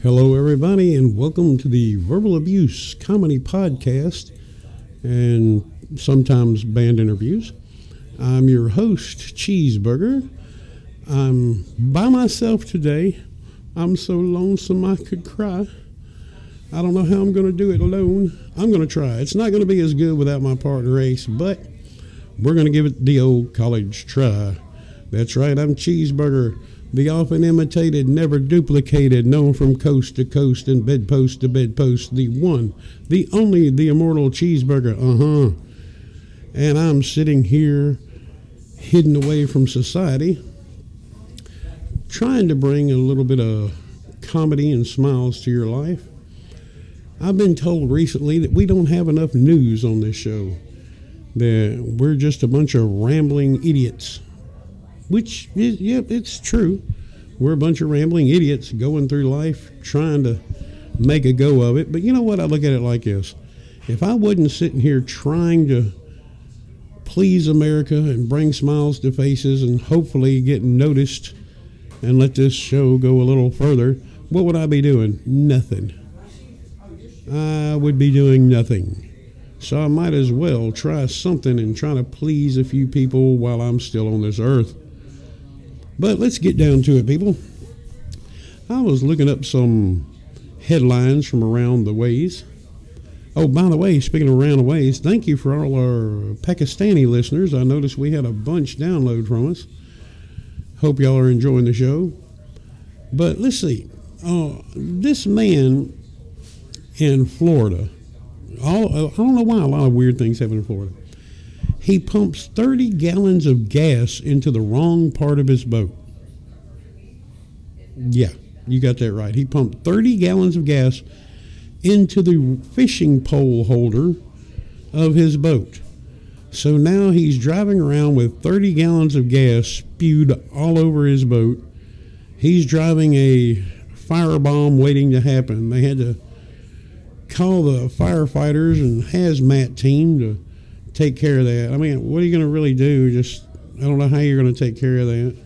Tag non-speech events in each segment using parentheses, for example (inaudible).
Hello, everybody, and welcome to the Verbal Abuse Comedy Podcast and sometimes band interviews. I'm your host, Cheeseburger. I'm by myself today. I'm so lonesome I could cry. I don't know how I'm going to do it alone. I'm going to try. It's not going to be as good without my partner Ace, but we're going to give it the old college try. That's right, I'm Cheeseburger the often imitated, never duplicated, known from coast to coast and bedpost to bedpost, the one, the only, the immortal cheeseburger. Uh huh. And I'm sitting here, hidden away from society, trying to bring a little bit of comedy and smiles to your life. I've been told recently that we don't have enough news on this show, that we're just a bunch of rambling idiots which is, yeah, it's true. We're a bunch of rambling idiots going through life trying to make a go of it. But you know what? I look at it like this. If I wasn't sitting here trying to please America and bring smiles to faces and hopefully get noticed and let this show go a little further, what would I be doing? Nothing. I would be doing nothing. So I might as well try something and try to please a few people while I'm still on this earth. But let's get down to it, people. I was looking up some headlines from around the ways. Oh, by the way, speaking of around the ways, thank you for all our Pakistani listeners. I noticed we had a bunch download from us. Hope y'all are enjoying the show. But let's see. Uh, this man in Florida, all, I don't know why a lot of weird things happen in Florida he pumps 30 gallons of gas into the wrong part of his boat. Yeah, you got that right. He pumped 30 gallons of gas into the fishing pole holder of his boat. So now he's driving around with 30 gallons of gas spewed all over his boat. He's driving a firebomb waiting to happen. They had to call the firefighters and hazmat team to take care of that. I mean, what are you going to really do? Just I don't know how you're going to take care of that.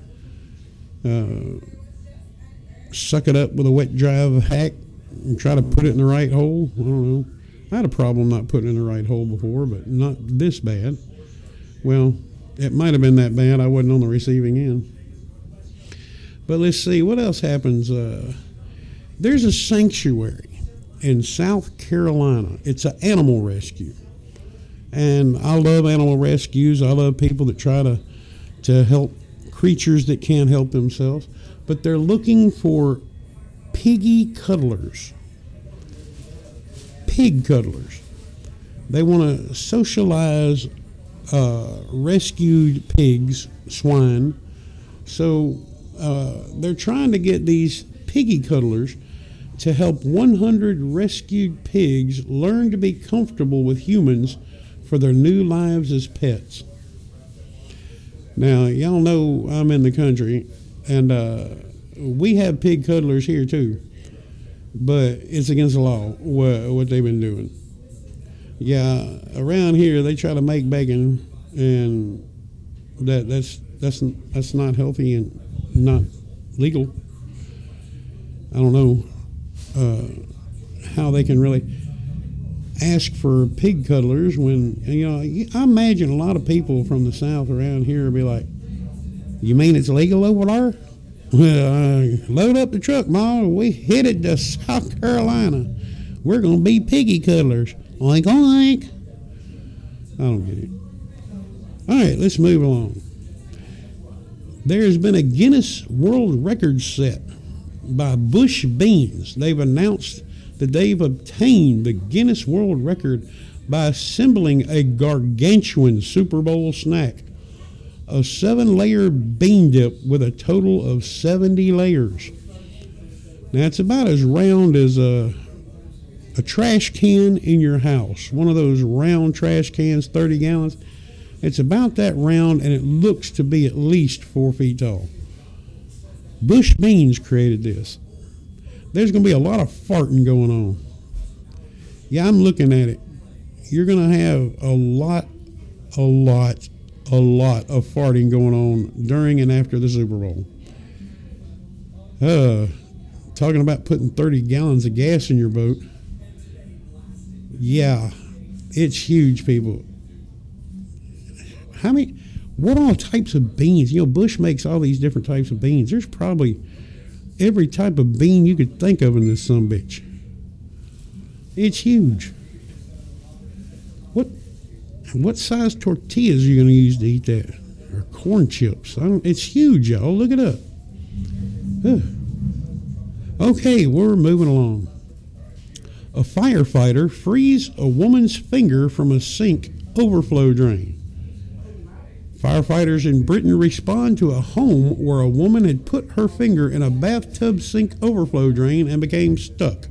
Uh, suck it up with a wet drive hack and try to put it in the right hole. I don't know. I had a problem not putting in the right hole before, but not this bad. Well, it might have been that bad. I wasn't on the receiving end. But let's see what else happens. Uh, there's a sanctuary in South Carolina. It's an animal rescue. And I love animal rescues. I love people that try to to help creatures that can't help themselves. But they're looking for piggy cuddlers. Pig cuddlers. They want to socialize uh, rescued pigs, swine. So uh, they're trying to get these piggy cuddlers to help 100 rescued pigs learn to be comfortable with humans for their new lives as pets. Now, y'all know I'm in the country, and uh, we have pig cuddlers here too, but it's against the law what, what they've been doing. Yeah, around here they try to make bacon, and that that's that's that's not healthy and not legal. I don't know uh, how they can really ask for pig cuddlers when you know I imagine a lot of people from the south around here be like, "You mean it's legal over there?" (laughs) Well, uh, load up the truck, Ma. We headed to South Carolina. We're gonna be piggy cuddlers. Oink oink. I don't get it. All right, let's move along. There's been a Guinness World Record set by Bush Beans. They've announced that they've obtained the Guinness World Record by assembling a gargantuan Super Bowl snack, a seven layer bean dip with a total of 70 layers. Now, it's about as round as a, a trash can in your house, one of those round trash cans, 30 gallons. It's about that round and it looks to be at least four feet tall. Bush Beans created this there's going to be a lot of farting going on. Yeah, I'm looking at it. You're going to have a lot, a lot, a lot of farting going on during and after the Super Bowl. Uh, talking about putting 30 gallons of gas in your boat. Yeah, it's huge, people. How many, what all types of beans? You know, Bush makes all these different types of beans. There's probably every type of bean you could think of in this some bitch. It's huge. What what size tortillas are you going to use to eat that? Or corn chips? it's huge, y'all. Look it up. Okay, we're moving along. A firefighter frees a woman's finger from a sink overflow drain. Firefighters in Britain respond to a home where a woman had put her finger in a bathtub sink overflow drain and became stuck.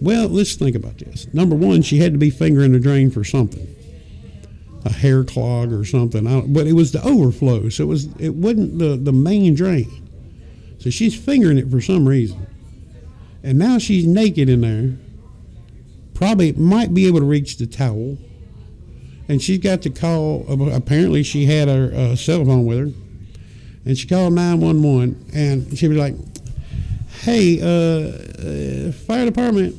Well, let's think about this. Number one, she had to be fingering the drain for something, a hair clog or something. but it was the overflow, so it was it wasn't the the main drain. So she's fingering it for some reason, and now she's naked in there. Probably might be able to reach the towel and she got to call. Apparently, she had her uh, cell phone with her, and she called nine one one, and she was like, "Hey, uh, uh, fire department,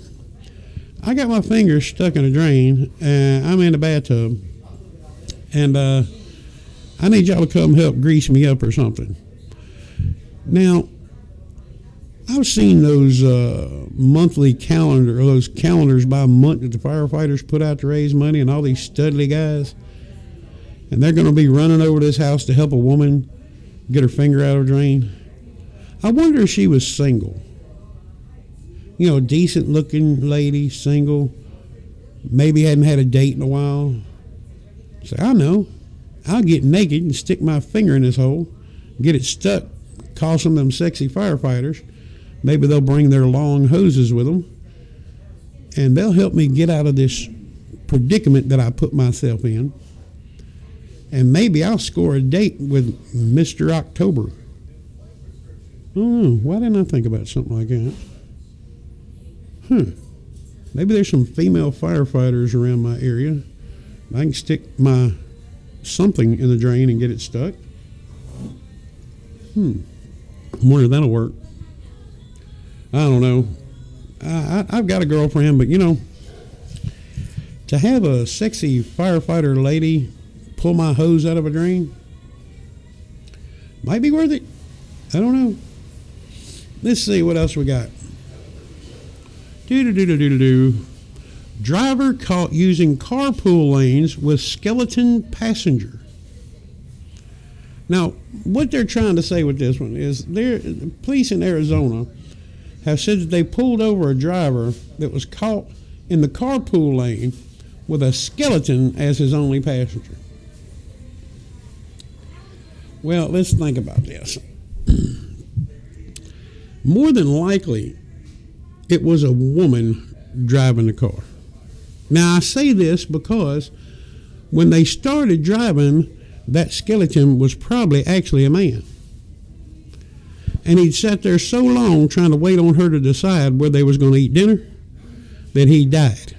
I got my finger stuck in a drain, and I'm in the bathtub, and uh, I need y'all to come help grease me up or something." Now, I've seen those uh, monthly calendar, those calendars by month that the firefighters put out to raise money, and all these studly guys, and they're going to be running over this house to help a woman get her finger out of a drain. I wonder if she was single. You know, decent looking lady, single, maybe hadn't had a date in a while. Say, I know. I'll get naked and stick my finger in this hole, get it stuck, call some of them sexy firefighters Maybe they'll bring their long hoses with them and they'll help me get out of this predicament that I put myself in. And maybe I'll score a date with Mr. October. Oh, why didn't I think about something like that? Huh. Maybe there's some female firefighters around my area. I can stick my something in the drain and get it stuck. Hmm. I wonder if that'll work. I don't know. I, I, have got a girlfriend, but you know, to have a sexy firefighter lady pull my hose out of a drain might be worth it. I don't know. Let's see what else we got. Do do do do do do. Driver caught using carpool lanes with skeleton passenger. Now, what they're trying to say with this one is, there police in Arizona have said that they pulled over a driver that was caught in the carpool lane with a skeleton as his only passenger. Well, let's think about this. (clears throat) More than likely, it was a woman driving the car. Now, I say this because when they started driving, that skeleton was probably actually a man. And he'd sat there so long trying to wait on her to decide where they was going to eat dinner that he died.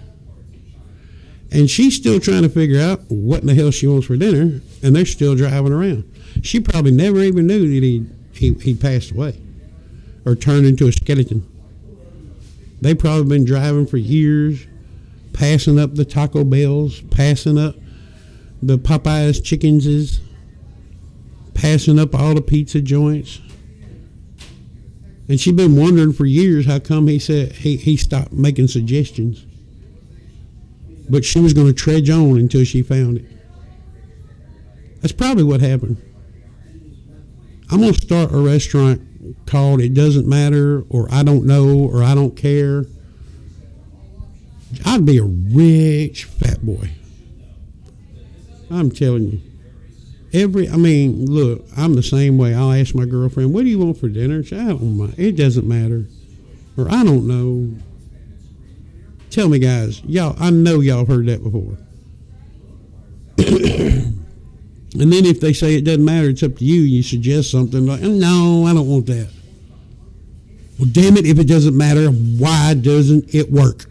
And she's still trying to figure out what in the hell she wants for dinner, and they're still driving around. She probably never even knew that he he he passed away or turned into a skeleton. They probably been driving for years, passing up the Taco Bells, passing up the Popeyes chickens, passing up all the pizza joints, and she'd been wondering for years how come he said he, he stopped making suggestions. But she was going to trudge on until she found it. That's probably what happened. I'm going to start a restaurant called It Doesn't Matter or I Don't Know or I Don't Care. I'd be a rich fat boy. I'm telling you. Every, I mean, look, I'm the same way. I'll ask my girlfriend, "What do you want for dinner?" She, I don't mind. It doesn't matter, or I don't know. Tell me, guys, y'all. I know y'all heard that before. (coughs) and then if they say it doesn't matter, it's up to you. You suggest something like, oh, "No, I don't want that." Well, damn it! If it doesn't matter, why doesn't it work?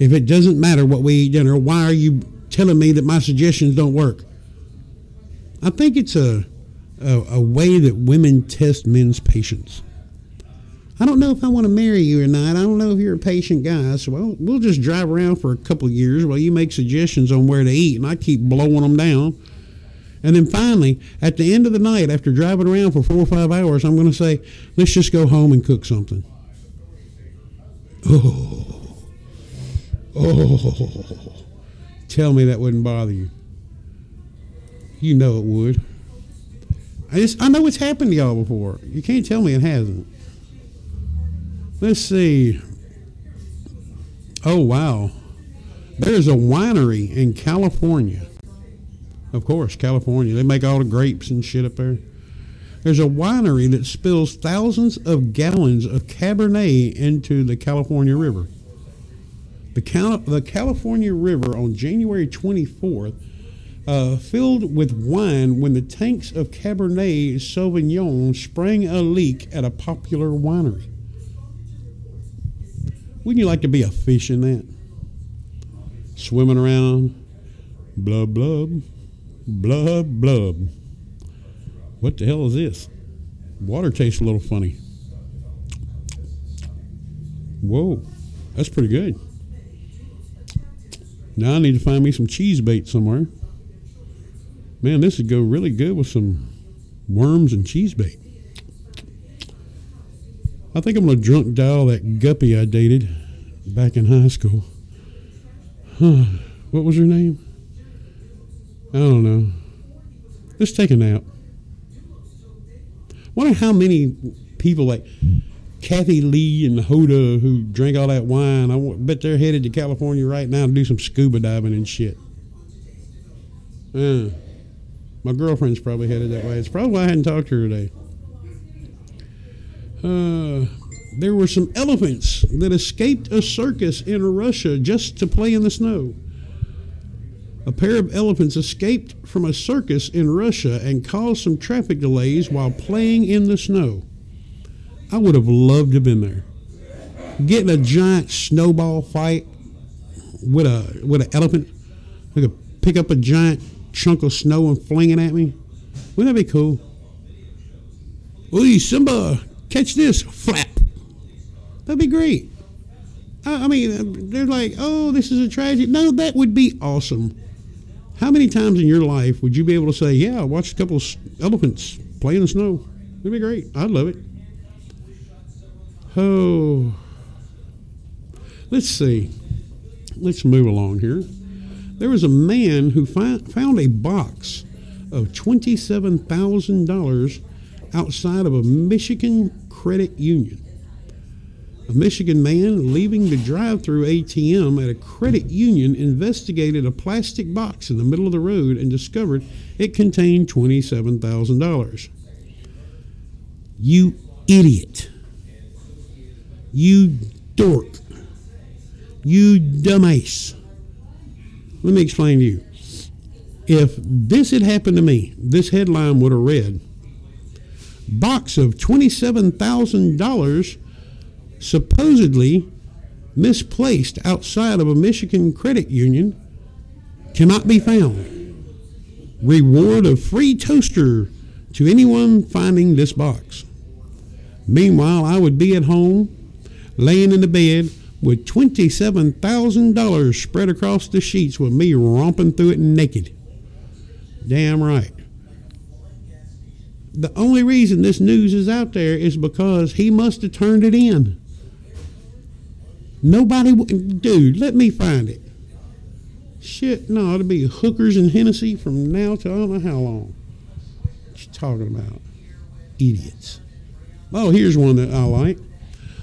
If it doesn't matter what we eat dinner, why are you telling me that my suggestions don't work? I think it's a, a, a way that women test men's patience. I don't know if I want to marry you or not. I don't know if you're a patient guy. So well, we'll just drive around for a couple years while you make suggestions on where to eat, and I keep blowing them down. And then finally, at the end of the night, after driving around for four or five hours, I'm going to say, let's just go home and cook something. Oh, oh, tell me that wouldn't bother you. You know it would. I just I know it's happened to y'all before. You can't tell me it hasn't. Let's see. Oh wow. There's a winery in California. Of course, California. They make all the grapes and shit up there. There's a winery that spills thousands of gallons of Cabernet into the California River. The, Cal- the California River on January 24th uh, filled with wine when the tanks of Cabernet Sauvignon sprang a leak at a popular winery. Wouldn't you like to be a fish in that? Swimming around, blub, blub, blub, blub. What the hell is this? Water tastes a little funny. Whoa, that's pretty good. Now I need to find me some cheese bait somewhere. Man, this would go really good with some worms and cheese bait. I think I'm going to drunk dial that guppy I dated back in high school. Huh. What was her name? I don't know. Let's take a nap. Wonder how many people like Kathie Lee and Hoda who drank all that wine. I bet they're headed to California right now to do some scuba diving and shit. Yeah. My girlfriend's probably headed that way. It's probably why I hadn't talked to her today. Uh, there were some elephants that escaped a circus in Russia just to play in the snow. A pair of elephants escaped from a circus in Russia and caused some traffic delays while playing in the snow. I would have loved to have been there. Getting a giant snowball fight with a with an elephant. I could pick up a giant chunk of snow and fling it at me. Wouldn't that be cool? Ooh, Simba, catch this. Flap. That'd be great. I, I mean, uh, they're like, oh, this is a tragedy. No, that would be awesome. How many times in your life would you be able to say, yeah, I watched a couple of elephants play in the snow? It'd be great. I'd love it. Oh, let's see. Let's move along here there was a man who fi- found a box of $27,000 outside of a Michigan credit union. A Michigan man leaving the drive through ATM at a credit union investigated a plastic box in the middle of the road and discovered it contained $27,000. You idiot. You dork. You dumbass. Let me explain to you. If this had happened to me, this headline would have read Box of $27,000 supposedly misplaced outside of a Michigan credit union cannot be found. Reward of free toaster to anyone finding this box. Meanwhile, I would be at home, laying in the bed, with $27,000 spread across the sheets with me romping through it naked. Damn right. The only reason this news is out there is because he must have turned it in. Nobody, would. dude, let me find it. Shit, no, it'll be hookers and Hennessy from now to I don't know how long. What you talking about? Idiots. Oh, here's one that I like.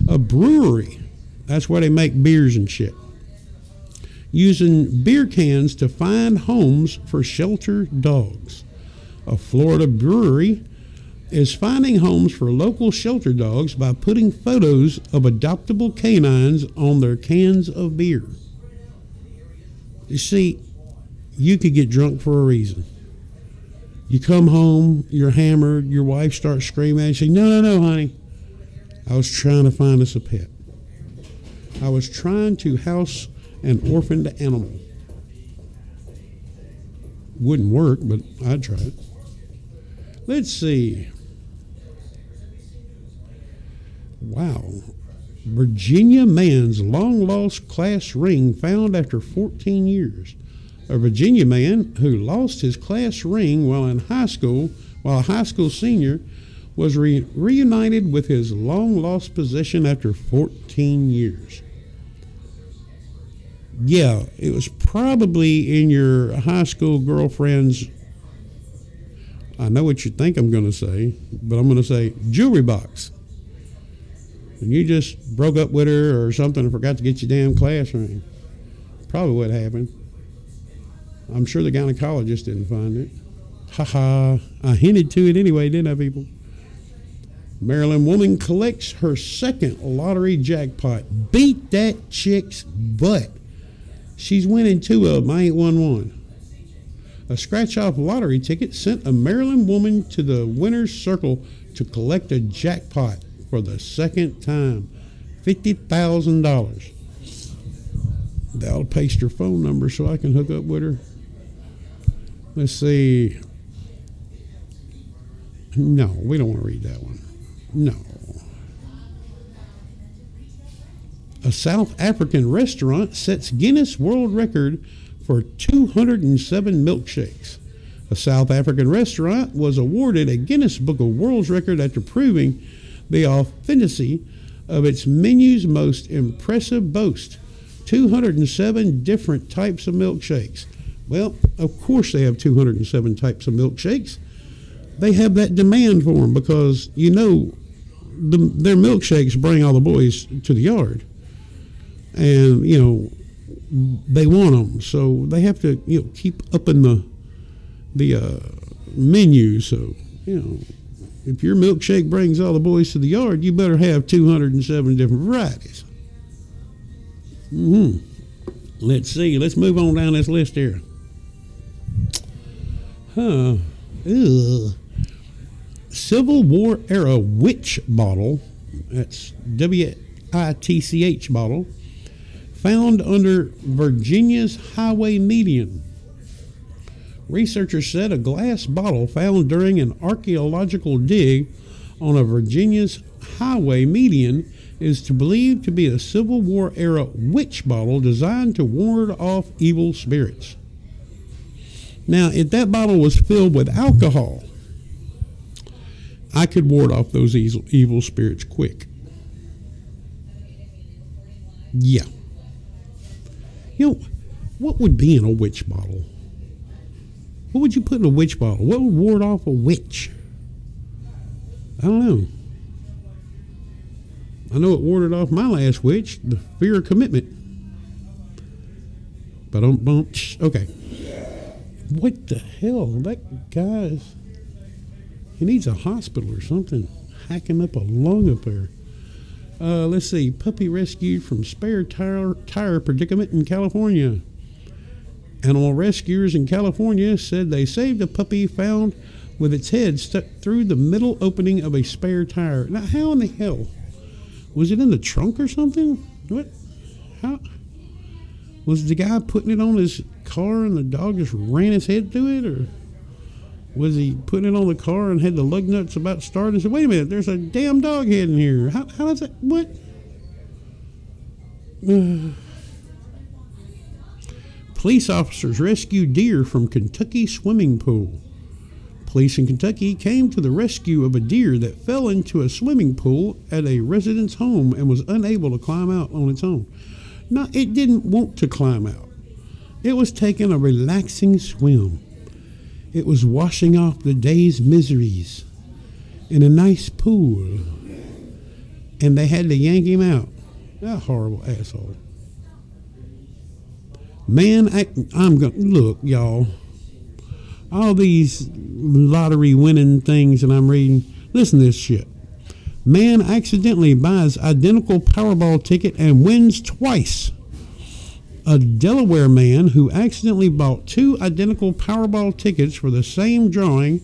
A brewery that's where they make beers and shit. Using beer cans to find homes for shelter dogs. A Florida brewery is finding homes for local shelter dogs by putting photos of adoptable canines on their cans of beer. You see, you could get drunk for a reason. You come home, you're hammered, your wife starts screaming, you say, No, no, no, honey. I was trying to find us a pet. I was trying to house an orphaned animal. Wouldn't work, but I'd try it. Let's see. Wow. Virginia man's long lost class ring found after 14 years. A Virginia man who lost his class ring while in high school, while a high school senior, was re- reunited with his long lost possession after 14 years. Yeah, it was probably in your high school girlfriend's. I know what you think I'm going to say, but I'm going to say jewelry box. And you just broke up with her or something and forgot to get your damn class ring. Probably what happened. I'm sure the gynecologist didn't find it. Ha ha. I hinted to it anyway, didn't I, people? Maryland woman collects her second lottery jackpot. Beat that chick's butt. She's winning two of them. I ain't won one. A scratch off lottery ticket sent a Maryland woman to the winner's circle to collect a jackpot for the second time $50,000. That'll paste her phone number so I can hook up with her. Let's see. No, we don't want to read that one. No. A South African restaurant sets Guinness World Record for 207 milkshakes. A South African restaurant was awarded a Guinness Book of World Record after proving the authenticity of its menu's most impressive boast 207 different types of milkshakes. Well, of course, they have 207 types of milkshakes. They have that demand for them because you know the, their milkshakes bring all the boys to the yard, and you know they want them, so they have to you know keep up in the the uh, menu. So you know if your milkshake brings all the boys to the yard, you better have 207 different varieties. Hmm. Let's see. Let's move on down this list here. Huh. Ugh. Civil War era witch bottle. That's W I T C H bottle. Found under Virginia's highway median. Researchers said a glass bottle found during an archaeological dig on a Virginia's highway median is to believed to be a Civil War era witch bottle designed to ward off evil spirits. Now, if that bottle was filled with alcohol, I could ward off those evil, evil spirits quick. Yeah. You know, what would be in a witch bottle? What would you put in a witch bottle? What would ward off a witch? I don't know. I know it warded off my last witch, the fear of commitment. But um, bump. Okay. What the hell? That guy's. He needs a hospital or something. Hacking up a lung up there. Uh, let's see. Puppy rescued from spare tire, tire predicament in California. Animal rescuers in California said they saved a puppy found with its head stuck through the middle opening of a spare tire. Now, how in the hell? Was it in the trunk or something? What? How? Was the guy putting it on his car and the dog just ran his head through it? Or was he putting it on the car and had the lug nuts about to start and said, wait a minute, there's a damn dog head in here. How, how does that? What? (sighs) Police officers rescue deer from Kentucky swimming pool. Police in Kentucky came to the rescue of a deer that fell into a swimming pool at a resident's home and was unable to climb out on its own. Now, it didn't want to climb out, it was taking a relaxing swim. It was washing off the day's miseries in a nice pool, and they had to yank him out. That horrible asshole. Man, I, I'm going to look, y'all all these lottery winning things that I'm reading. Listen to this shit. Man accidentally buys identical Powerball ticket and wins twice. A Delaware man who accidentally bought two identical Powerball tickets for the same drawing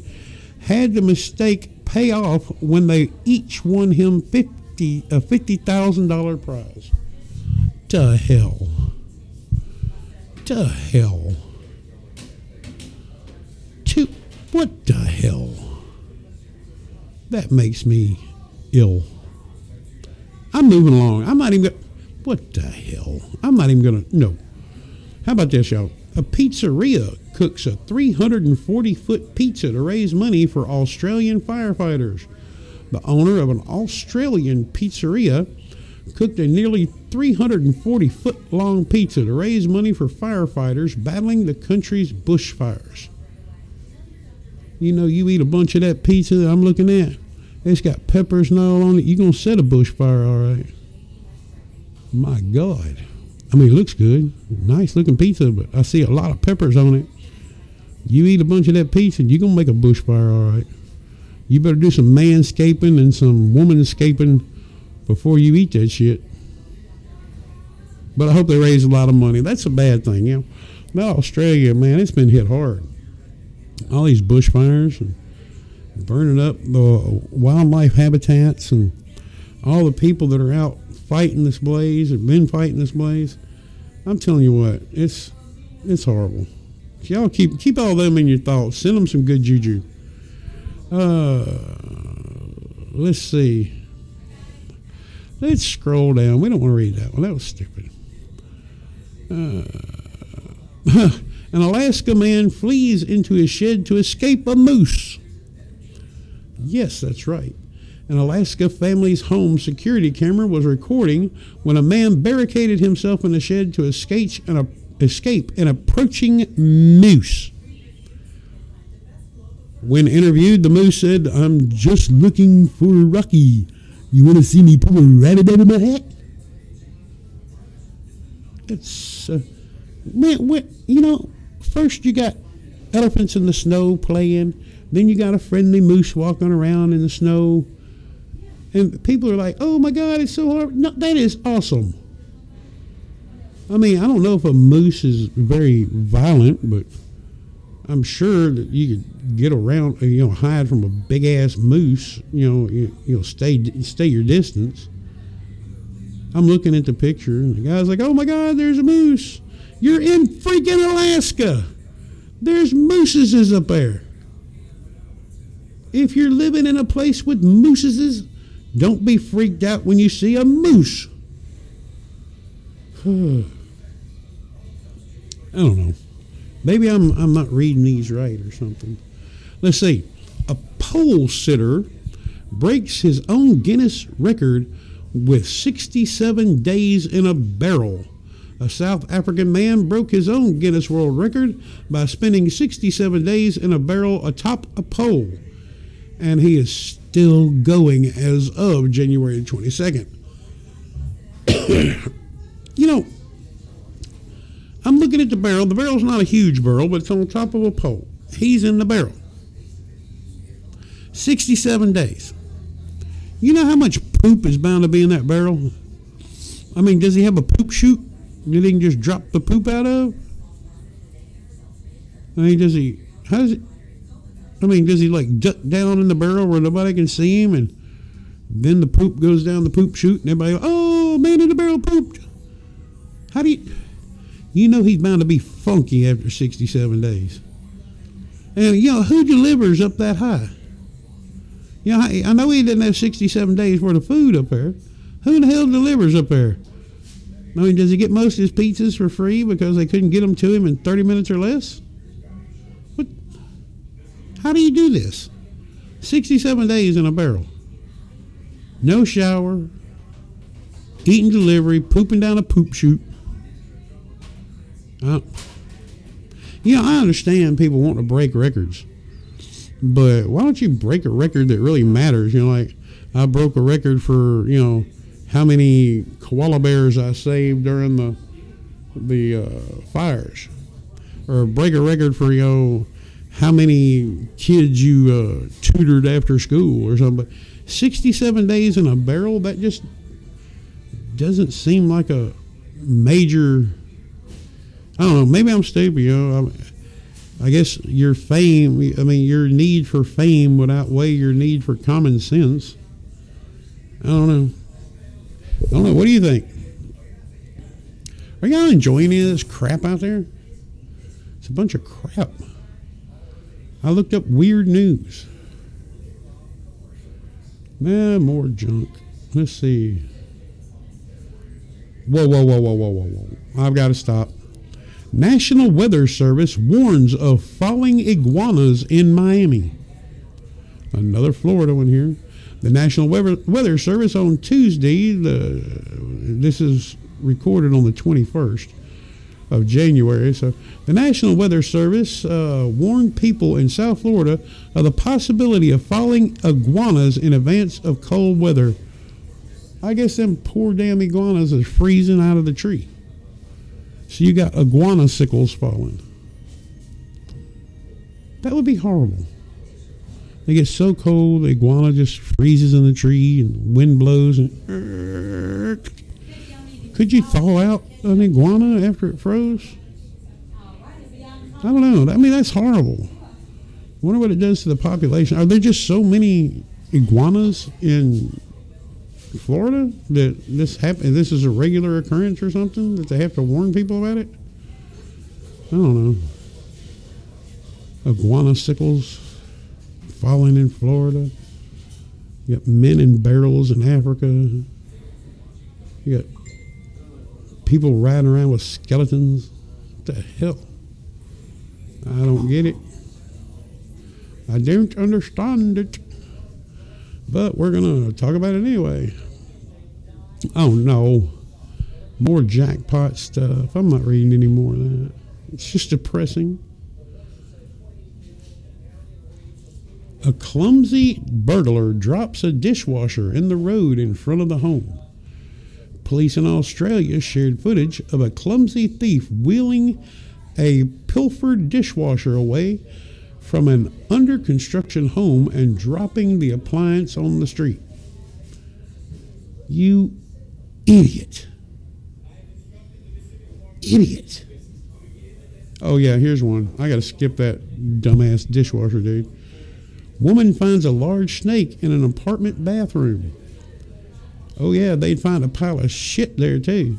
had the mistake pay off when they each won him 50 a $50,000 prize. To hell. To hell. To what the hell? That makes me ill. I'm moving along. I'm not even. What the hell? I'm not even gonna. No. How about this, y'all? A pizzeria cooks a 340 foot pizza to raise money for Australian firefighters. The owner of an Australian pizzeria cooked a nearly 340 foot long pizza to raise money for firefighters battling the country's bushfires. You know, you eat a bunch of that pizza that I'm looking at, it's got peppers and all on it. You're going to set a bushfire, all right. My God. I mean, it looks good. Nice looking pizza, but I see a lot of peppers on it. You eat a bunch of that pizza, you're going to make a bushfire, all right. You better do some manscaping and some womanscaping before you eat that shit. But I hope they raise a lot of money. That's a bad thing, you know. Now Australia, man, it's been hit hard. All these bushfires and burning up the wildlife habitats and all the people that are out fighting this blaze have been fighting this blaze. I'm telling you what, it's it's horrible. Y'all keep keep all them in your thoughts. Send them some good juju. Uh, let's see. Let's scroll down. We don't want to read that one. That was stupid. Uh, (laughs) an Alaska man flees into his shed to escape a moose. Yes, that's right. An Alaska family's home security camera was recording when a man barricaded himself in a shed to escape an, escape an approaching moose. When interviewed, the moose said, I'm just looking for Rocky. You want to see me pull a rabbit out of my hat? It's, uh, man, what, you know, first you got elephants in the snow playing, then you got a friendly moose walking around in the snow. And people are like, oh my God, it's so hard. No, that is awesome. I mean, I don't know if a moose is very violent, but I'm sure that you could get around, you know, hide from a big ass moose. You know, you, you'll stay stay your distance. I'm looking at the picture, and the guy's like, "Oh my God, there's a moose! You're in freaking Alaska. There's mooses up there. If you're living in a place with mooses, don't be freaked out when you see a moose." Hmm. I don't know. Maybe I'm, I'm not reading these right or something. Let's see. A pole sitter breaks his own Guinness record with 67 days in a barrel. A South African man broke his own Guinness World Record by spending 67 days in a barrel atop a pole. And he is still going as of January 22nd. (clears throat) you know, I'm looking at the barrel. The barrel's not a huge barrel, but it's on top of a pole. He's in the barrel. 67 days. You know how much poop is bound to be in that barrel? I mean, does he have a poop chute that he can just drop the poop out of? I mean, does he, how does it, I mean, does he like duck down in the barrel where nobody can see him and then the poop goes down the poop chute and everybody, oh, man in the barrel pooped. How do you, you know he's bound to be funky after 67 days. And, you know, who delivers up that high? You know, I, I know he didn't have 67 days worth of food up there. Who in the hell delivers up there? I mean, does he get most of his pizzas for free because they couldn't get them to him in 30 minutes or less? How do you do this? 67 days in a barrel. No shower, eating delivery, pooping down a poop chute. Uh, you know, I understand people want to break records, but why don't you break a record that really matters? You know, like I broke a record for you know how many koala bears I saved during the the uh, fires, or break a record for you know how many kids you uh, tutored after school or something. Sixty-seven days in a barrel that just doesn't seem like a major I don't know. Maybe I'm stupid. You know, I, I guess your fame. I mean, your need for fame would outweigh your need for common sense. I don't know. I don't know. What do you think? Are y'all enjoying any of this crap out there? It's a bunch of crap. I looked up weird news. Man, more junk. Let's see. Whoa, whoa, whoa, whoa, whoa, whoa, whoa. I've got to stop. National Weather Service warns of falling iguanas in Miami. Another Florida one here. The National Weather, Weather Service on Tuesday, the, this is recorded on the 21st of January. So the National Weather Service uh, warned people in South Florida of the possibility of falling iguanas in advance of cold weather. I guess them poor damn iguanas are freezing out of the tree. So you got iguana sickles falling. That would be horrible. They get so cold, the iguana just freezes in the tree and wind blows and. Could you thaw out an iguana after it froze? I don't know. I mean, that's horrible. I wonder what it does to the population. Are there just so many iguanas in Florida that this happen? This is a regular occurrence or something that they have to warn people about it? I don't know. Iguana sickles falling in Florida. You got men in barrels in Africa. You got people riding around with skeletons. What the hell? I don't get it. I don't understand it. But we're going to talk about it anyway. Oh no. More jackpot stuff. I'm not reading any more of that. It's just depressing. A clumsy burglar drops a dishwasher in the road in front of the home. Police in Australia shared footage of a clumsy thief wheeling a pilfered dishwasher away from an under construction home and dropping the appliance on the street. You idiot. Idiot. Oh, yeah, here's one. I got to skip that dumbass dishwasher, dude. Woman finds a large snake in an apartment bathroom. Oh, yeah, they'd find a pile of shit there, too.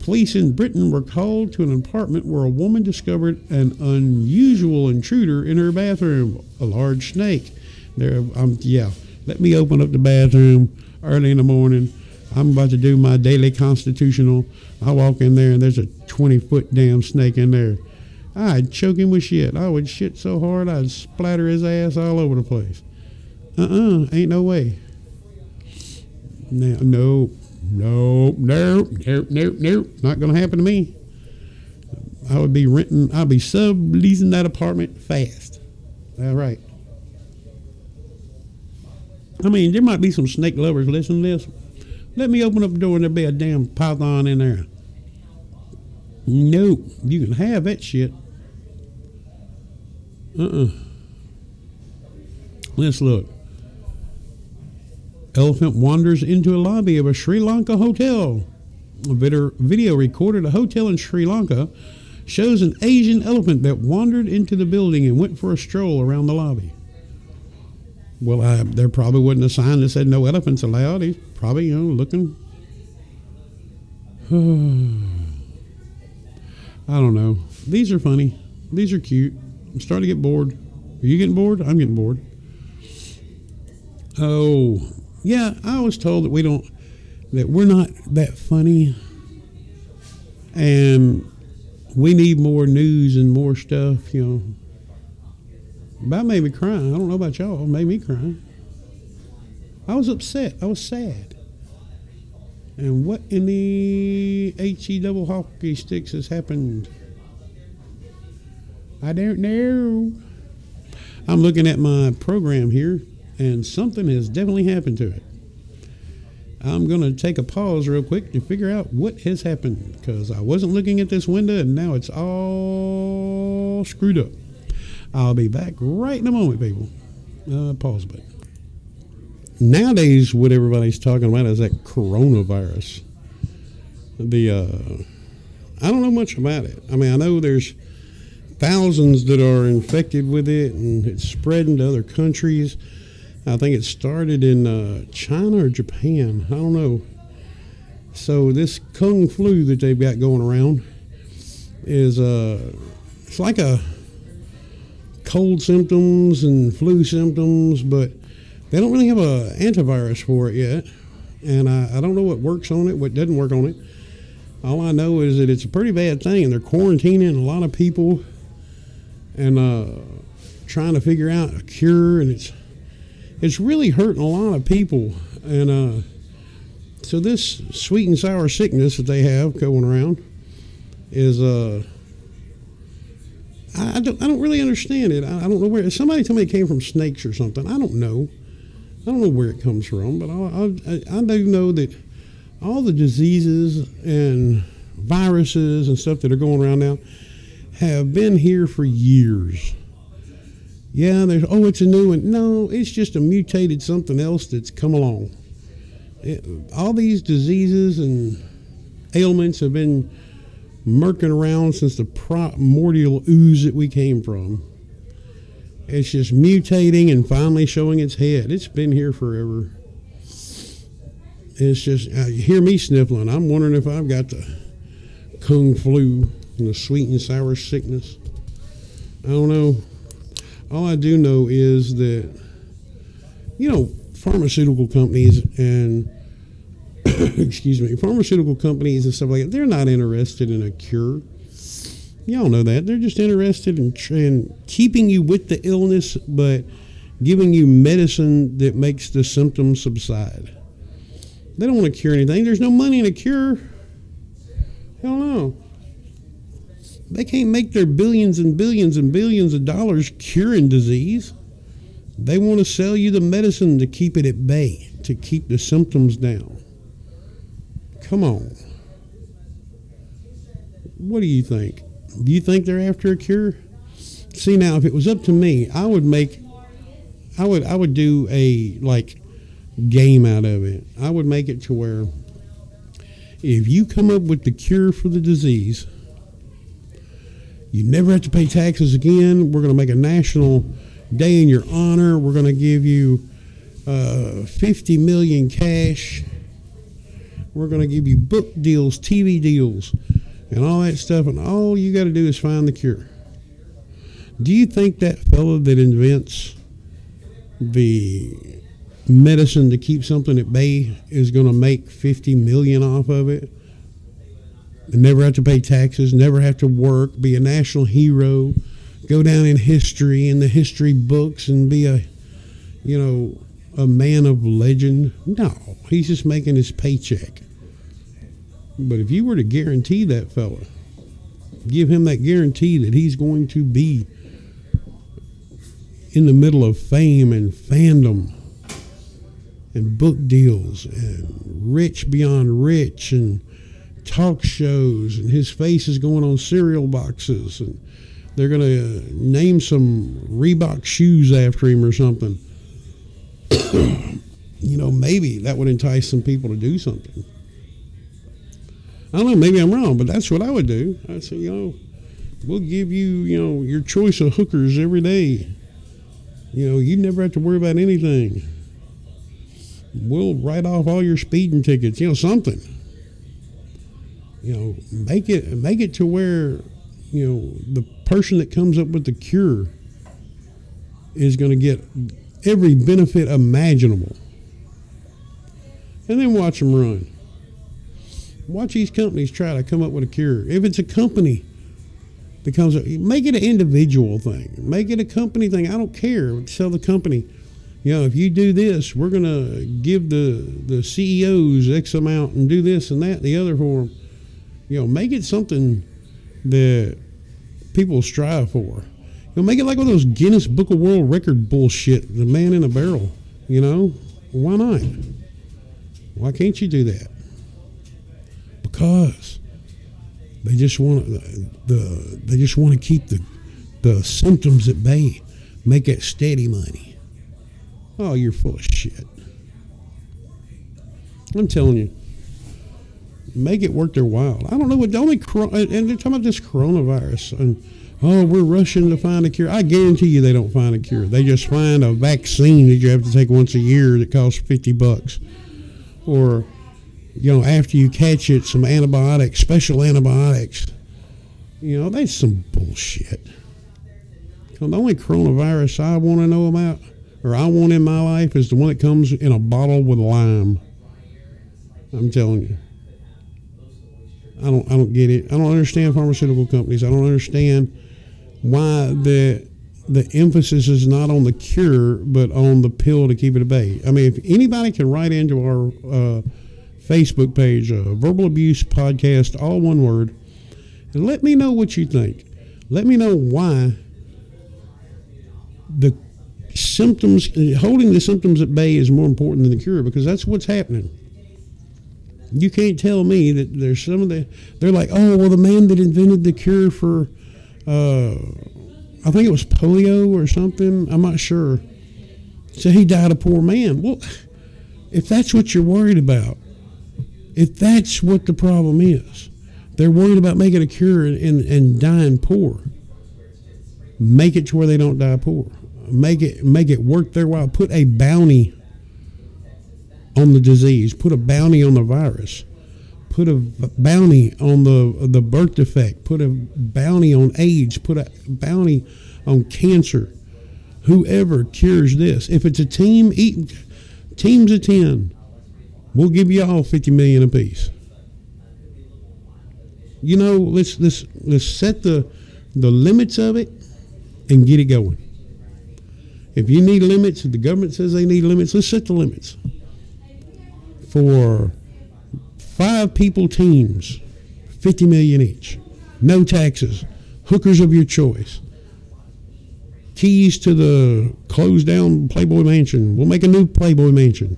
Police in Britain were called to an apartment where a woman discovered an unusual intruder in her bathroom, a large snake. There, um, yeah, let me open up the bathroom early in the morning. I'm about to do my daily constitutional. I walk in there and there's a 20 foot damn snake in there. I'd choke him with shit. I would shit so hard I'd splatter his ass all over the place. Uh uh-uh, uh, ain't no way. Now, no, no, no, no, no, no, not gonna happen to me. I would be renting, I'd be subleasing that apartment fast. All right. I mean, there might be some snake lovers listening to this. Let me open up the door and there'll be a damn python in there. Nope, you can have that shit. Uh-uh. Let's look. Elephant wanders into a lobby of a Sri Lanka hotel. A video recorded a hotel in Sri Lanka shows an Asian elephant that wandered into the building and went for a stroll around the lobby. Well, I, there probably wasn't a sign that said no elephants allowed. He's probably, you know, looking. (sighs) I don't know. These are funny. These are cute. I'm starting to get bored. Are you getting bored? I'm getting bored. Oh, yeah. I was told that we don't, that we're not that funny, and we need more news and more stuff. You know, that made me cry. I don't know about y'all. Made me cry. I was upset. I was sad. And what in the HE double hockey sticks has happened? I don't know. I'm looking at my program here, and something has definitely happened to it. I'm going to take a pause real quick to figure out what has happened because I wasn't looking at this window and now it's all screwed up. I'll be back right in a moment, people. Uh, pause button. Nowadays, what everybody's talking about is that coronavirus. The uh, I don't know much about it. I mean, I know there's thousands that are infected with it, and it's spreading to other countries. I think it started in uh, China or Japan. I don't know. So this kung flu that they've got going around is uh, it's like a cold symptoms and flu symptoms, but they don't really have a antivirus for it yet. and I, I don't know what works on it, what doesn't work on it. All I know is that it's a pretty bad thing, and they're quarantining a lot of people and uh, trying to figure out a cure, and it's it's really hurting a lot of people. And uh, so this sweet and sour sickness that they have going around is uh, I, don't I don't really understand it. I, I don't know where. Somebody told me it came from snakes or something. I don't know. I don't know where it comes from, but I, I, I do know that all the diseases and viruses and stuff that are going around now have been here for years. Yeah, there's oh, it's a new one. No, it's just a mutated something else that's come along. It, all these diseases and ailments have been murking around since the primordial ooze that we came from. It's just mutating and finally showing its head. It's been here forever. It's just, uh, you hear me sniffling. I'm wondering if I've got the kung flu and the sweet and sour sickness. I don't know. All I do know is that, you know, pharmaceutical companies and, (coughs) excuse me, pharmaceutical companies and stuff like that, they're not interested in a cure. Y'all know that. They're just interested in, in keeping you with the illness, but giving you medicine that makes the symptoms subside. They don't want to cure anything. There's no money in a cure. Hell no. They can't make their billions and billions and billions of dollars curing disease. They want to sell you the medicine to keep it at bay, to keep the symptoms down. Come on. What do you think? Do you think they're after a cure? See now, if it was up to me, I would make, I would, I would do a like game out of it. I would make it to where if you come up with the cure for the disease, you never have to pay taxes again. We're going to make a national day in your honor. We're going to give you uh, 50 million cash. We're going to give you book deals, TV deals, and all that stuff. And all you got to do is find the cure. Do you think that fellow that invents the medicine to keep something at bay is going to make 50 million off of it? And never have to pay taxes, never have to work, be a national hero, go down in history in the history books and be a, you know, a man of legend. No, he's just making his paycheck. But if you were to guarantee that fella, give him that guarantee that he's going to be in the middle of fame and fandom and book deals and rich beyond rich and talk shows, and his face is going on cereal boxes, and they're going to uh, name some Reebok shoes after him or something. (coughs) you know, maybe that would entice some people to do something. I don't know, maybe I'm wrong, but that's what I would do. I'd say, you know, we'll give you, you know, your choice of hookers every day. You know, you never have to worry about anything. We'll write off all your speeding tickets, you know, something you know, make it make it to where you know the person that comes up with the cure is going to get every benefit imaginable, and then watch them run. Watch these companies try to come up with a cure. If it's a company that comes up, make it an individual thing. Make it a company thing. I don't care. Sell the company, you know, if you do this, we're going to give the the CEOs X amount and do this and that, and the other for them you know, make it something that people strive for. You know, make it like one of those Guinness Book of World Record bullshit, the man in a barrel. You know, why not? Why can't you do that? Because they just want the, the they just want to keep the the symptoms at bay, make it steady money. Oh, you're full of shit. I'm telling you make it worth their while. I don't know what the only and they're talking about this coronavirus and oh we're rushing to find a cure. I guarantee you they don't find a cure. They just find a vaccine that you have to take once a year that costs fifty bucks, or you know after you catch it some antibiotics, special antibiotics. You know that's some bullshit. The only coronavirus I want to know about or I want in my life is the one that comes in a bottle with lime. I'm telling you. I don't I don't get it. I don't understand pharmaceutical companies. I don't understand why the the emphasis is not on the cure but on the pill to keep it at bay. I mean, if anybody can write into our uh, Facebook page, uh, Verbal Abuse Podcast, all one word, and let me know what you think. Let me know why the symptoms, holding the symptoms at bay is more important than the cure because that's what's happening. You can't tell me that there's some of the, they're like, oh, well, the man that invented the cure for, uh, I think it was polio or something, I'm not sure. So he died a poor man. Well, if that's what you're worried about, if that's what the problem is, they're worried about making a cure and, and, dying poor. Make it to where they don't die poor. Make it make it worth their while. Put a bounty on the disease. Put a bounty on the virus. Put a bounty on the the birth defect. Put a bounty on AIDS. Put a bounty on cancer. Whoever cures this, if it's a team, eat, teams of ten, we'll give you all fifty million apiece. You know, let's let's let's set the the limits of it and get it going. If you need limits, if the government says they need limits, let's set the limits for five people teams, 50 million each, no taxes, hookers of your choice, keys to the closed down Playboy Mansion. We'll make a new Playboy Mansion.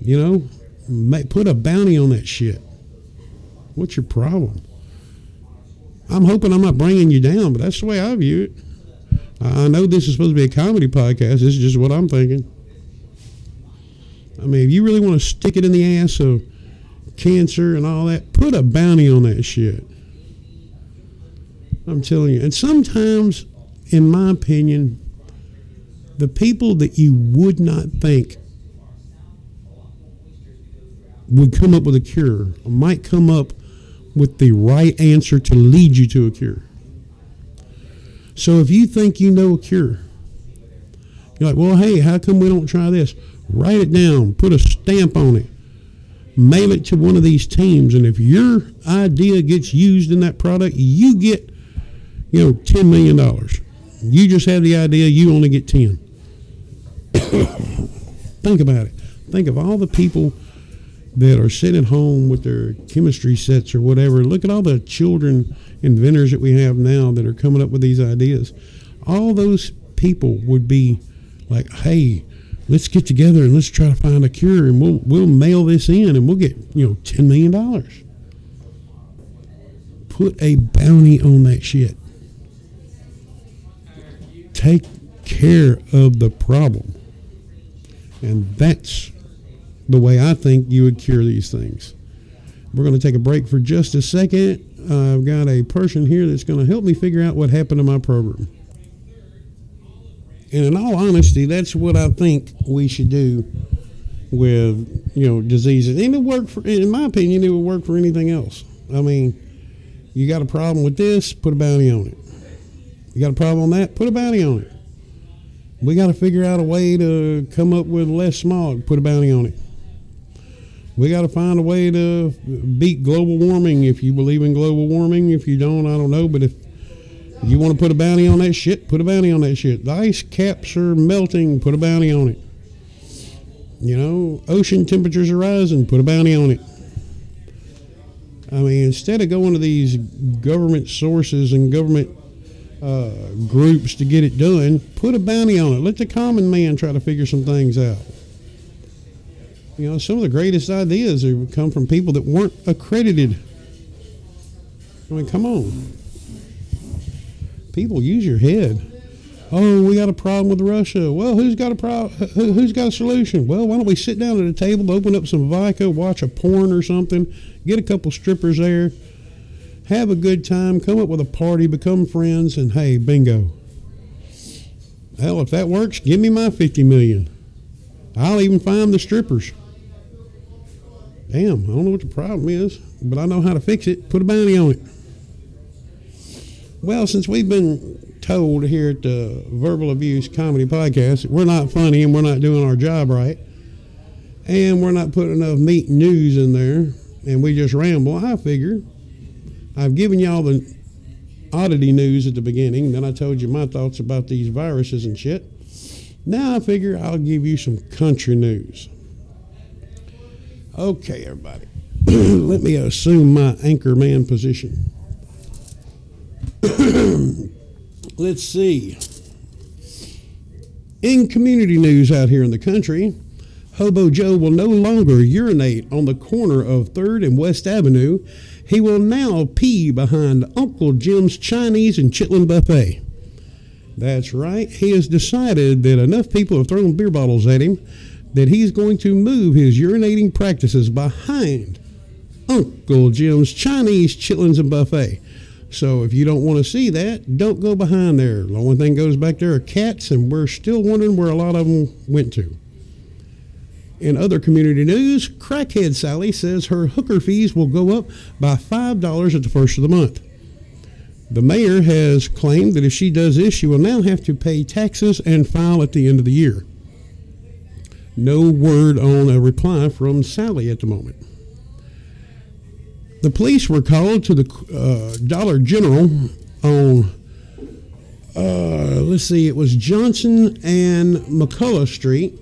You know, put a bounty on that shit. What's your problem? I'm hoping I'm not bringing you down, but that's the way I view it. I know this is supposed to be a comedy podcast. This is just what I'm thinking. I mean, if you really want to stick it in the ass of cancer and all that, put a bounty on that shit. I'm telling you. And sometimes, in my opinion, the people that you would not think would come up with a cure might come up with the right answer to lead you to a cure. So if you think you know a cure, you're like, well, hey, how come we don't try this? Write it down, put a stamp on it, mail it to one of these teams, and if your idea gets used in that product, you get, you know, ten million dollars. You just have the idea, you only get ten. (coughs) Think about it. Think of all the people that are sitting at home with their chemistry sets or whatever. Look at all the children inventors that we have now that are coming up with these ideas. All those people would be like, hey, let's get together and let's try to find a cure and we'll we'll mail this in and we'll get, you know, ten million dollars. Put a bounty on that shit. Take care of the problem. And that's the way I think you would cure these things. We're going to take a break for just a second. I've got a person here that's going to help me figure out what happened to my program. And in all honesty, that's what I think we should do with you know diseases. And it work for, in my opinion, it would work for anything else. I mean, you got a problem with this, put a bounty on it. You got a problem on that, put a bounty on it. We got to figure out a way to come up with less smog, put a bounty on it. We got to find a way to beat global warming. If you believe in global warming, if you don't, I don't know. But if you want to put a bounty on that shit, put a bounty on that shit. The ice caps are melting, put a bounty on it. You know, ocean temperatures are rising, put a bounty on it. I mean, instead of going to these government sources and government uh, groups to get it done, put a bounty on it. Let the common man try to figure some things out. You know, some of the greatest ideas have come from people that weren't accredited. I mean, come on. People, use your head. Oh, we got a problem with Russia. Well, who's got a problem? Who's got a solution? Well, why don't we sit down at a table, open up some vodka, watch a porn or something, get a couple strippers there, have a good time, come up with a party, become friends, and hey, bingo. Hell, if that works, give me my 50 million. I'll even find the strippers. Damn, I don't know what the problem is, but I know how to fix it. Put a bounty on it. Well, since we've been told here at the Verbal Abuse Comedy Podcast we're not funny and we're not doing our job right, and we're not putting enough meat and news in there, and we just ramble, I figure I've given y'all the oddity news at the beginning. Then I told you my thoughts about these viruses and shit. Now I figure I'll give you some country news. Okay, everybody. (clears throat) Let me assume my anchor man position. (coughs) Let's see. In community news out here in the country, Hobo Joe will no longer urinate on the corner of 3rd and West Avenue. He will now pee behind Uncle Jim's Chinese and Chitlin Buffet. That's right. He has decided that enough people have thrown beer bottles at him that he's going to move his urinating practices behind Uncle Jim's Chinese Chitlins and Buffet. So if you don't want to see that, don't go behind there. The only thing goes back there are cats, and we're still wondering where a lot of them went to. In other community news, Crackhead Sally says her hooker fees will go up by $5 at the first of the month. The mayor has claimed that if she does this, she will now have to pay taxes and file at the end of the year. No word on a reply from Sally at the moment. The police were called to the uh, Dollar General on, uh, let's see, it was Johnson and McCullough Street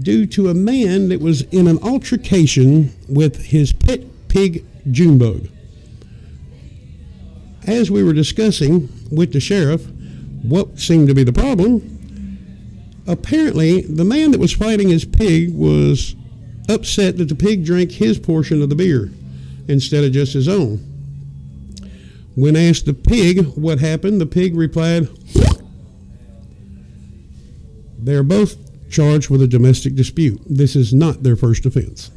due to a man that was in an altercation with his pet pig Junebug. As we were discussing with the sheriff what seemed to be the problem, apparently the man that was fighting his pig was upset that the pig drank his portion of the beer instead of just his own. When asked the pig what happened, the pig replied, They are both charged with a domestic dispute. This is not their first offense.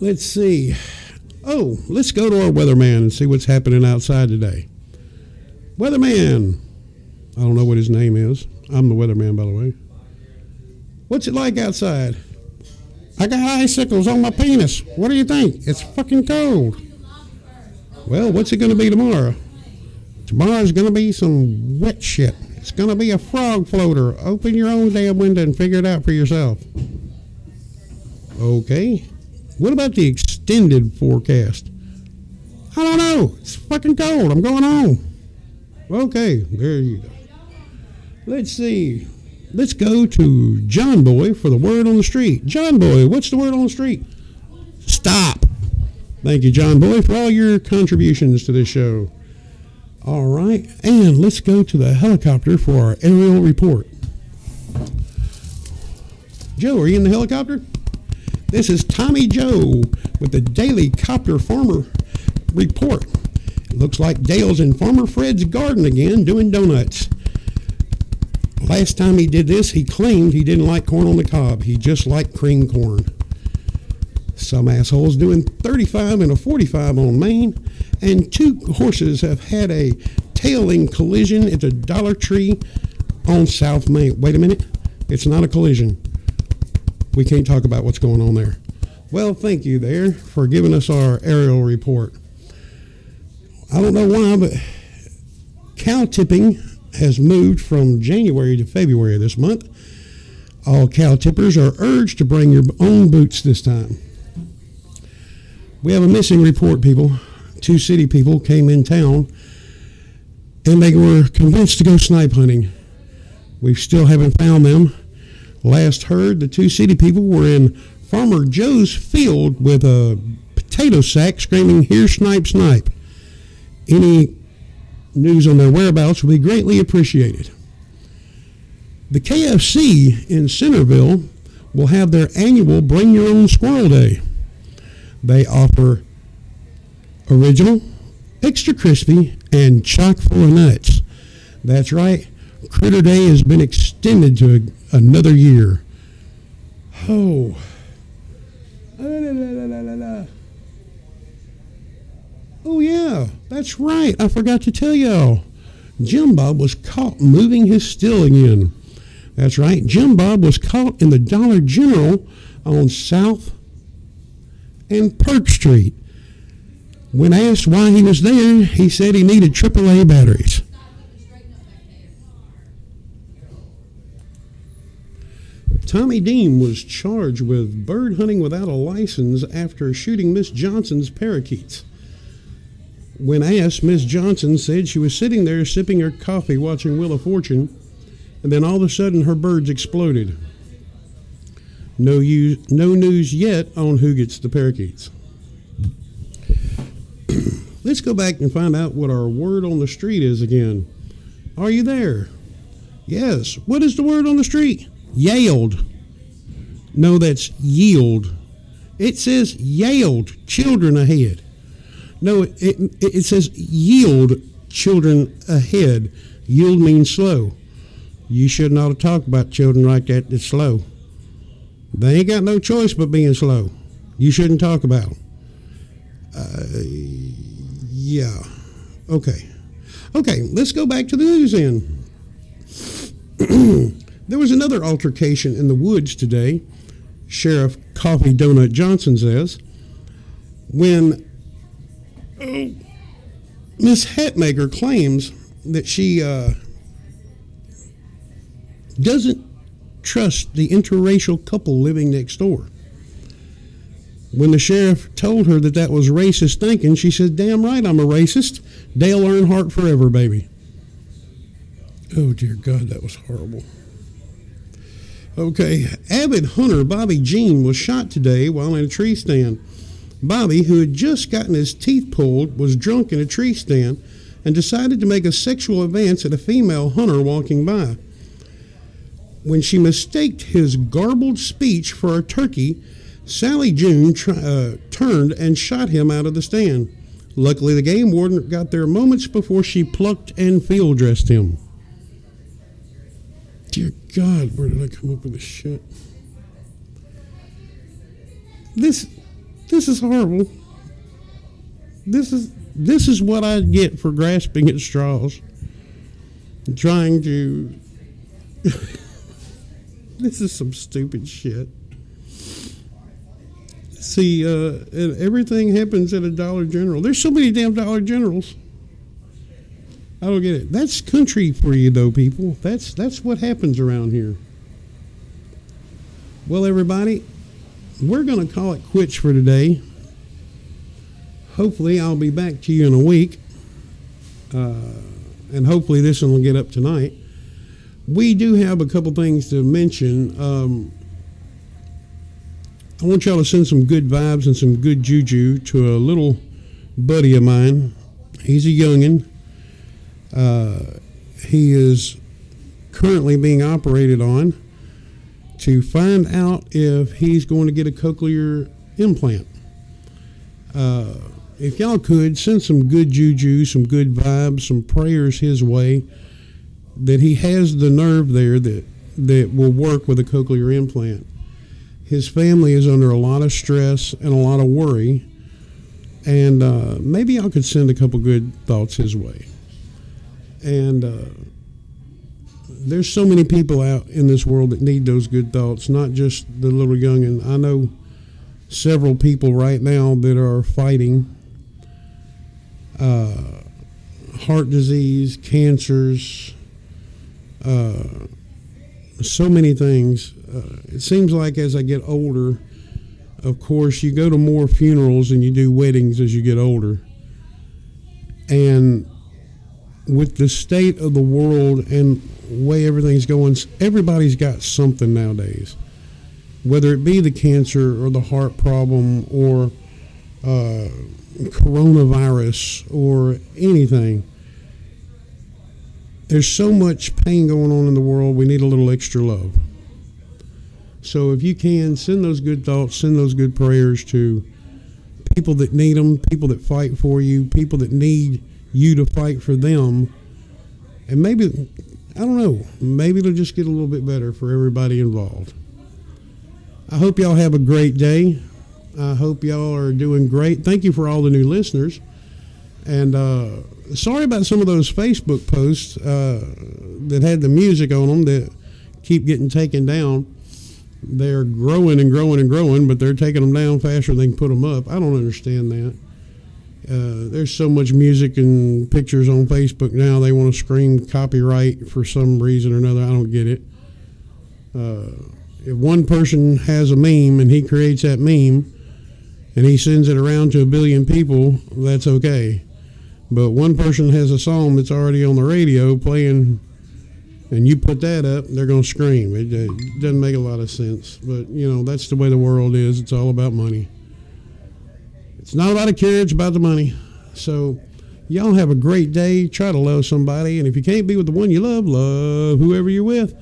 Let's see. Oh, let's go to our weatherman and see what's happening outside today. Weatherman. I don't know what his name is. I'm the weatherman, by the way. What's it like outside? I got icicles on my penis. What do you think? It's fucking cold. Well, what's it going to be tomorrow? Tomorrow's going to be some wet shit. It's going to be a frog floater. Open your own damn window and figure it out for yourself. Okay. What about the extended forecast? I don't know. It's fucking cold. I'm going home. Okay, there you go. Let's see. Let's go to John Boy for the word on the street. John Boy, what's the word on the street? Stop. Thank you, John Boy, for all your contributions to this show. All right, and let's go to the helicopter for our aerial report. Joe, are you in the helicopter? This is Tommy Joe with the Daily Copter Farmer Report. It looks like Dale's in Farmer Fred's garden again doing donuts. Last time he did this, he claimed he didn't like corn on the cob. He just liked cream corn. Some assholes doing 35 and a 45 on Main, and two horses have had a tailing collision at the Dollar Tree on South Main. Wait a minute, it's not a collision. We can't talk about what's going on there. Well, thank you there for giving us our aerial report. I don't know why, but cow tipping has moved from January to February this month. All cow tippers are urged to bring your own boots this time. We have a missing report, people. Two city people came in town and they were convinced to go snipe hunting. We still haven't found them. Last heard, the two city people were in Farmer Joe's field with a potato sack screaming, Here, snipe, snipe. Any news on their whereabouts will be greatly appreciated. The KFC in Centerville will have their annual Bring Your Own Squirrel Day. They offer original, extra crispy, and chock full of nuts. That's right, Critter Day has been extended to another year. Oh. Oh, yeah, that's right. I forgot to tell y'all. Jim Bob was caught moving his still again. That's right. Jim Bob was caught in the Dollar General on South and Perk Street. When asked why he was there, he said he needed AAA batteries. Tommy Dean was charged with bird hunting without a license after shooting Miss Johnson's parakeets. When asked, Miss Johnson said she was sitting there sipping her coffee watching Wheel of Fortune, and then all of a sudden her birds exploded. No, use, no news yet on who gets the parakeets. (clears throat) Let's go back and find out what our word on the street is again. Are you there? Yes. What is the word on the street? Yelled. No, that's yield. It says yelled, children ahead. No, it, it, says yield, children ahead. Yield means slow. You should not talked about children like that. It's slow. They ain't got no choice but being slow. You shouldn't talk about them. Uh, yeah. Okay. Okay, let's go back to the news then. (clears throat) there was another altercation in the woods today, Sheriff Coffee Donut Johnson says, when oh, Miss Hatmaker claims that she uh, doesn't trust the interracial couple living next door. When the sheriff told her that that was racist thinking, she said, Damn right, I'm a racist. Dale Earnhardt forever, baby. Oh, dear God, that was horrible. Okay, avid hunter Bobby Jean was shot today while in a tree stand. Bobby, who had just gotten his teeth pulled, was drunk in a tree stand and decided to make a sexual advance at a female hunter walking by. When she mistaked his garbled speech for a turkey, Sally June uh, turned and shot him out of the stand. Luckily, the game warden got there moments before she plucked and field dressed him. Dear God, where did I come up with this shit? This, this is horrible. This is this is what I get for grasping at straws, trying to. (laughs) this is some stupid shit. See, uh, everything happens at a Dollar General. There's so many damn Dollar Generals. I don't get it. That's country for you, though, people. That's that's what happens around here. Well, everybody, we're going to call it quits for today. Hopefully, I'll be back to you in a week, uh, and hopefully, this one will get up tonight. We do have a couple things to mention. Um, I want y'all to send some good vibes and some good juju to a little buddy of mine. He's a youngin'. Uh, he is currently being operated on to find out if he's going to get a cochlear implant. Uh, if y'all could send some good juju, some good vibes, some prayers his way that he has the nerve there that that will work with a cochlear implant his family is under a lot of stress and a lot of worry, and uh, maybe I could send a couple good thoughts his way. And uh, there's so many people out in this world that need those good thoughts, not just the little youngin. I know several people right now that are fighting uh, heart disease, cancers, uh, so many things uh, it seems like as I get older, of course, you go to more funerals and you do weddings as you get older. And with the state of the world and way everything's going, everybody's got something nowadays. Whether it be the cancer or the heart problem or uh, coronavirus or anything. There's so much pain going on in the world, we need a little extra love. So if you can, send those good thoughts, send those good prayers to people that need them, people that fight for you, people that need you to fight for them. And maybe, I don't know, maybe it'll just get a little bit better for everybody involved. I hope y'all have a great day. I hope y'all are doing great. Thank you for all the new listeners. And uh, sorry about some of those Facebook posts uh, that had the music on them that keep getting taken down they're growing and growing and growing, but they're taking them down faster than they can put them up. I don't understand that. Uh, there's so much music and pictures on Facebook now. They want to scream copyright for some reason or another. I don't get it. Uh, if one person has a meme and he creates that meme and he sends it around to a billion people, that's okay. But one person has a song that's already on the radio playing, and you put that up, they're going to scream. It, it doesn't make a lot of sense. But, you know, that's the way the world is. It's all about money. It's not about a cure, it's about the money. So, y'all have a great day. Try to love somebody. And if you can't be with the one you love, love whoever you're with.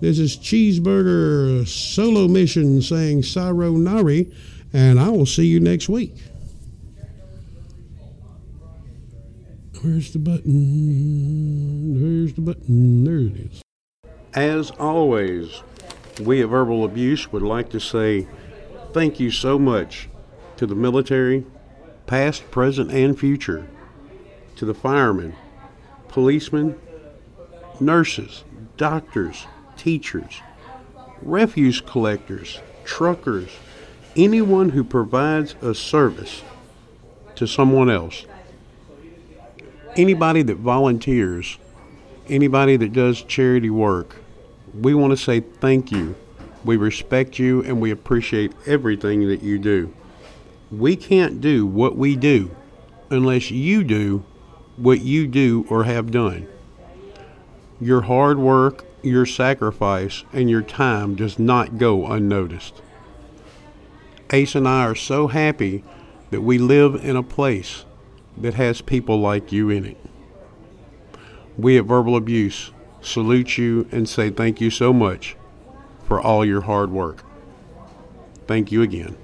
This is Cheeseburger Solo Mission saying Saro Nari, and I will see you next week. Where's the button? Where's the button? There it is. As always, we at Verbal Abuse would like to say thank you so much to the military, past, present, and future, to the firemen, policemen, nurses, doctors, teachers, refuse collectors, truckers, anyone who provides a service to someone else anybody that volunteers, anybody that does charity work, we want to say thank you. We respect you and we appreciate everything that you do. We can't do what we do unless you do what you do or have done. Your hard work, your sacrifice, and your time does not go unnoticed. Ace and I are so happy that we live in a place that has people like you in it. We at Verbal Abuse salute you and say thank you so much for all your hard work. Thank you again.